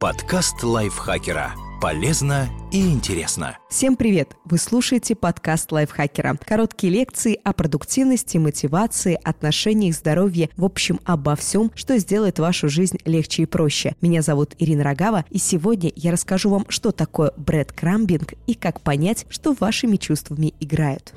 Подкаст лайфхакера. Полезно и интересно. Всем привет! Вы слушаете подкаст лайфхакера. Короткие лекции о продуктивности, мотивации, отношениях, здоровье, в общем, обо всем, что сделает вашу жизнь легче и проще. Меня зовут Ирина Рогава, и сегодня я расскажу вам, что такое бред крамбинг и как понять, что вашими чувствами играют.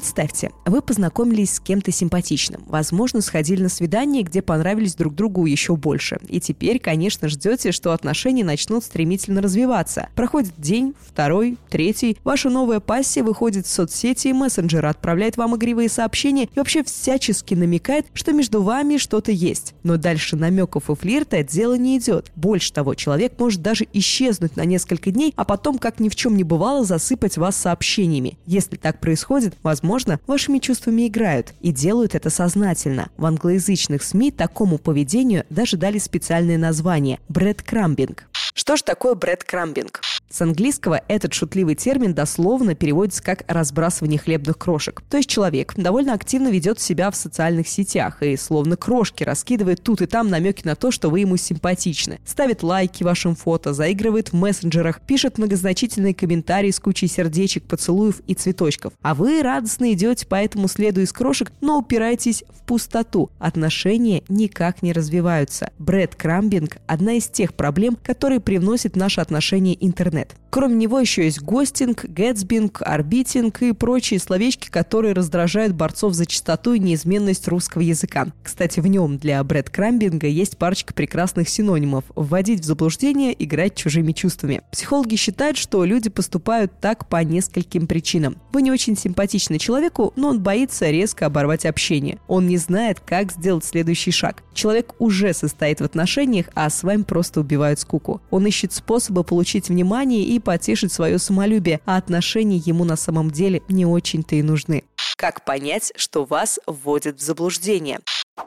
Представьте, вы познакомились с кем-то симпатичным. Возможно, сходили на свидание, где понравились друг другу еще больше. И теперь, конечно, ждете, что отношения начнут стремительно развиваться. Проходит день, второй, третий. Ваша новая пассия выходит в соцсети и мессенджеры, отправляет вам игривые сообщения и вообще всячески намекает, что между вами что-то есть. Но дальше намеков и флирта дело не идет. Больше того, человек может даже исчезнуть на несколько дней, а потом, как ни в чем не бывало, засыпать вас сообщениями. Если так происходит, возможно, возможно, вашими чувствами играют и делают это сознательно. В англоязычных СМИ такому поведению даже дали специальное название – брэдкрамбинг. Что ж такое брэдкрамбинг? С английского этот шутливый термин дословно переводится как «разбрасывание хлебных крошек». То есть человек довольно активно ведет себя в социальных сетях и словно крошки раскидывает тут и там намеки на то, что вы ему симпатичны. Ставит лайки вашим фото, заигрывает в мессенджерах, пишет многозначительные комментарии с кучей сердечек, поцелуев и цветочков. А вы радостно идете по этому следу из крошек, но упираетесь в пустоту. Отношения никак не развиваются. Брэд Крамбинг – одна из тех проблем, которые привносит наши отношения интернет интернет. Кроме него еще есть гостинг, гэтсбинг, орбитинг и прочие словечки, которые раздражают борцов за чистоту и неизменность русского языка. Кстати, в нем для брэд-крамбинга есть парочка прекрасных синонимов – вводить в заблуждение, играть чужими чувствами. Психологи считают, что люди поступают так по нескольким причинам. Вы не очень симпатичны человеку, но он боится резко оборвать общение. Он не знает, как сделать следующий шаг. Человек уже состоит в отношениях, а с вами просто убивают скуку. Он ищет способы получить внимание и потешить свое самолюбие, а отношения ему на самом деле не очень-то и нужны. Как понять, что вас вводят в заблуждение?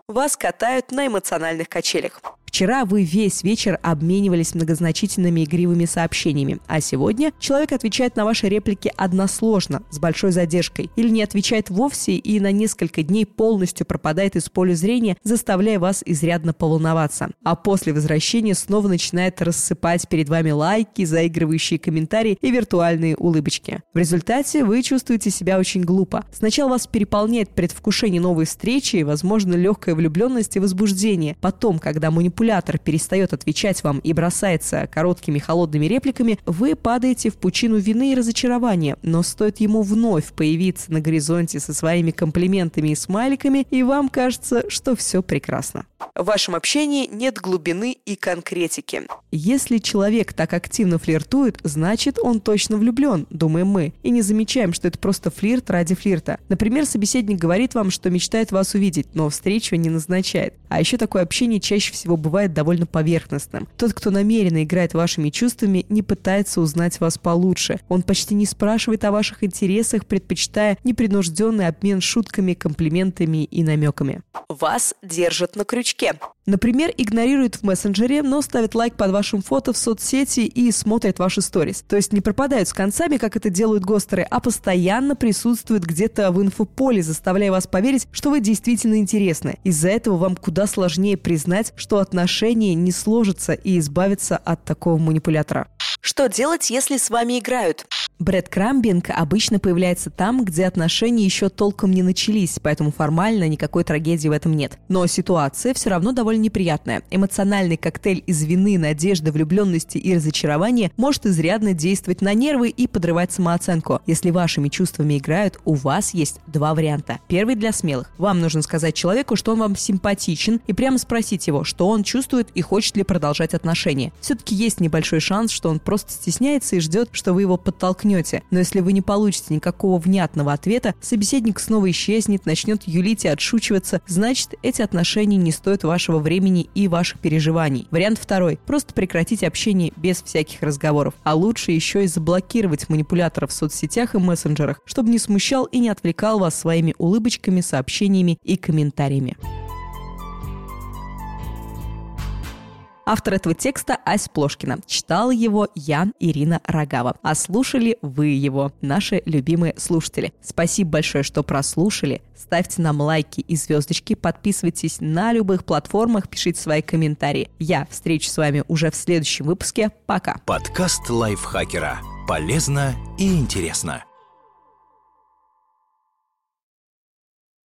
Вас катают на эмоциональных качелях. Вчера вы весь вечер обменивались многозначительными игривыми сообщениями, а сегодня человек отвечает на ваши реплики односложно, с большой задержкой, или не отвечает вовсе и на несколько дней полностью пропадает из поля зрения, заставляя вас изрядно поволноваться. А после возвращения снова начинает рассыпать перед вами лайки, заигрывающие комментарии и виртуальные улыбочки. В результате вы чувствуете себя очень глупо. Сначала вас переполняет предвкушение новой встречи, возможно, легкая влюбленность и возбуждение. Потом, когда манипуляция манипулятор перестает отвечать вам и бросается короткими холодными репликами, вы падаете в пучину вины и разочарования. Но стоит ему вновь появиться на горизонте со своими комплиментами и смайликами, и вам кажется, что все прекрасно. В вашем общении нет глубины и конкретики. Если человек так активно флиртует, значит он точно влюблен, думаем мы, и не замечаем, что это просто флирт ради флирта. Например, собеседник говорит вам, что мечтает вас увидеть, но встречу не назначает. А еще такое общение чаще всего бывает довольно поверхностным. Тот, кто намеренно играет вашими чувствами, не пытается узнать вас получше. Он почти не спрашивает о ваших интересах, предпочитая непринужденный обмен шутками, комплиментами и намеками. Вас держат на крючке. Например, игнорирует в мессенджере, но ставит лайк под вашим фото в соцсети и смотрит ваши сторис. То есть не пропадают с концами, как это делают гостеры, а постоянно присутствуют где-то в инфополе, заставляя вас поверить, что вы действительно интересны. Из-за этого вам куда сложнее признать, что отношения не сложатся и избавиться от такого манипулятора. Что делать, если с вами играют? Брэд Крамбинг обычно появляется там, где отношения еще толком не начались, поэтому формально никакой трагедии в этом нет. Но ситуация все равно довольно неприятная. Эмоциональный коктейль из вины, надежды, влюбленности и разочарования может изрядно действовать на нервы и подрывать самооценку. Если вашими чувствами играют, у вас есть два варианта. Первый для смелых. Вам нужно сказать человеку, что он вам симпатичен, и прямо спросить его, что он чувствует и хочет ли продолжать отношения. Все-таки есть небольшой шанс, что он просто стесняется и ждет, что вы его подтолкнете рискнете. Но если вы не получите никакого внятного ответа, собеседник снова исчезнет, начнет юлить и отшучиваться, значит, эти отношения не стоят вашего времени и ваших переживаний. Вариант второй. Просто прекратить общение без всяких разговоров. А лучше еще и заблокировать манипуляторов в соцсетях и мессенджерах, чтобы не смущал и не отвлекал вас своими улыбочками, сообщениями и комментариями. Автор этого текста Ась Плошкина. Читала его я, Ирина Рогава. А слушали вы его, наши любимые слушатели. Спасибо большое, что прослушали. Ставьте нам лайки и звездочки, подписывайтесь на любых платформах, пишите свои комментарии. Я встречусь с вами уже в следующем выпуске. Пока. Подкаст лайфхакера. Полезно и интересно.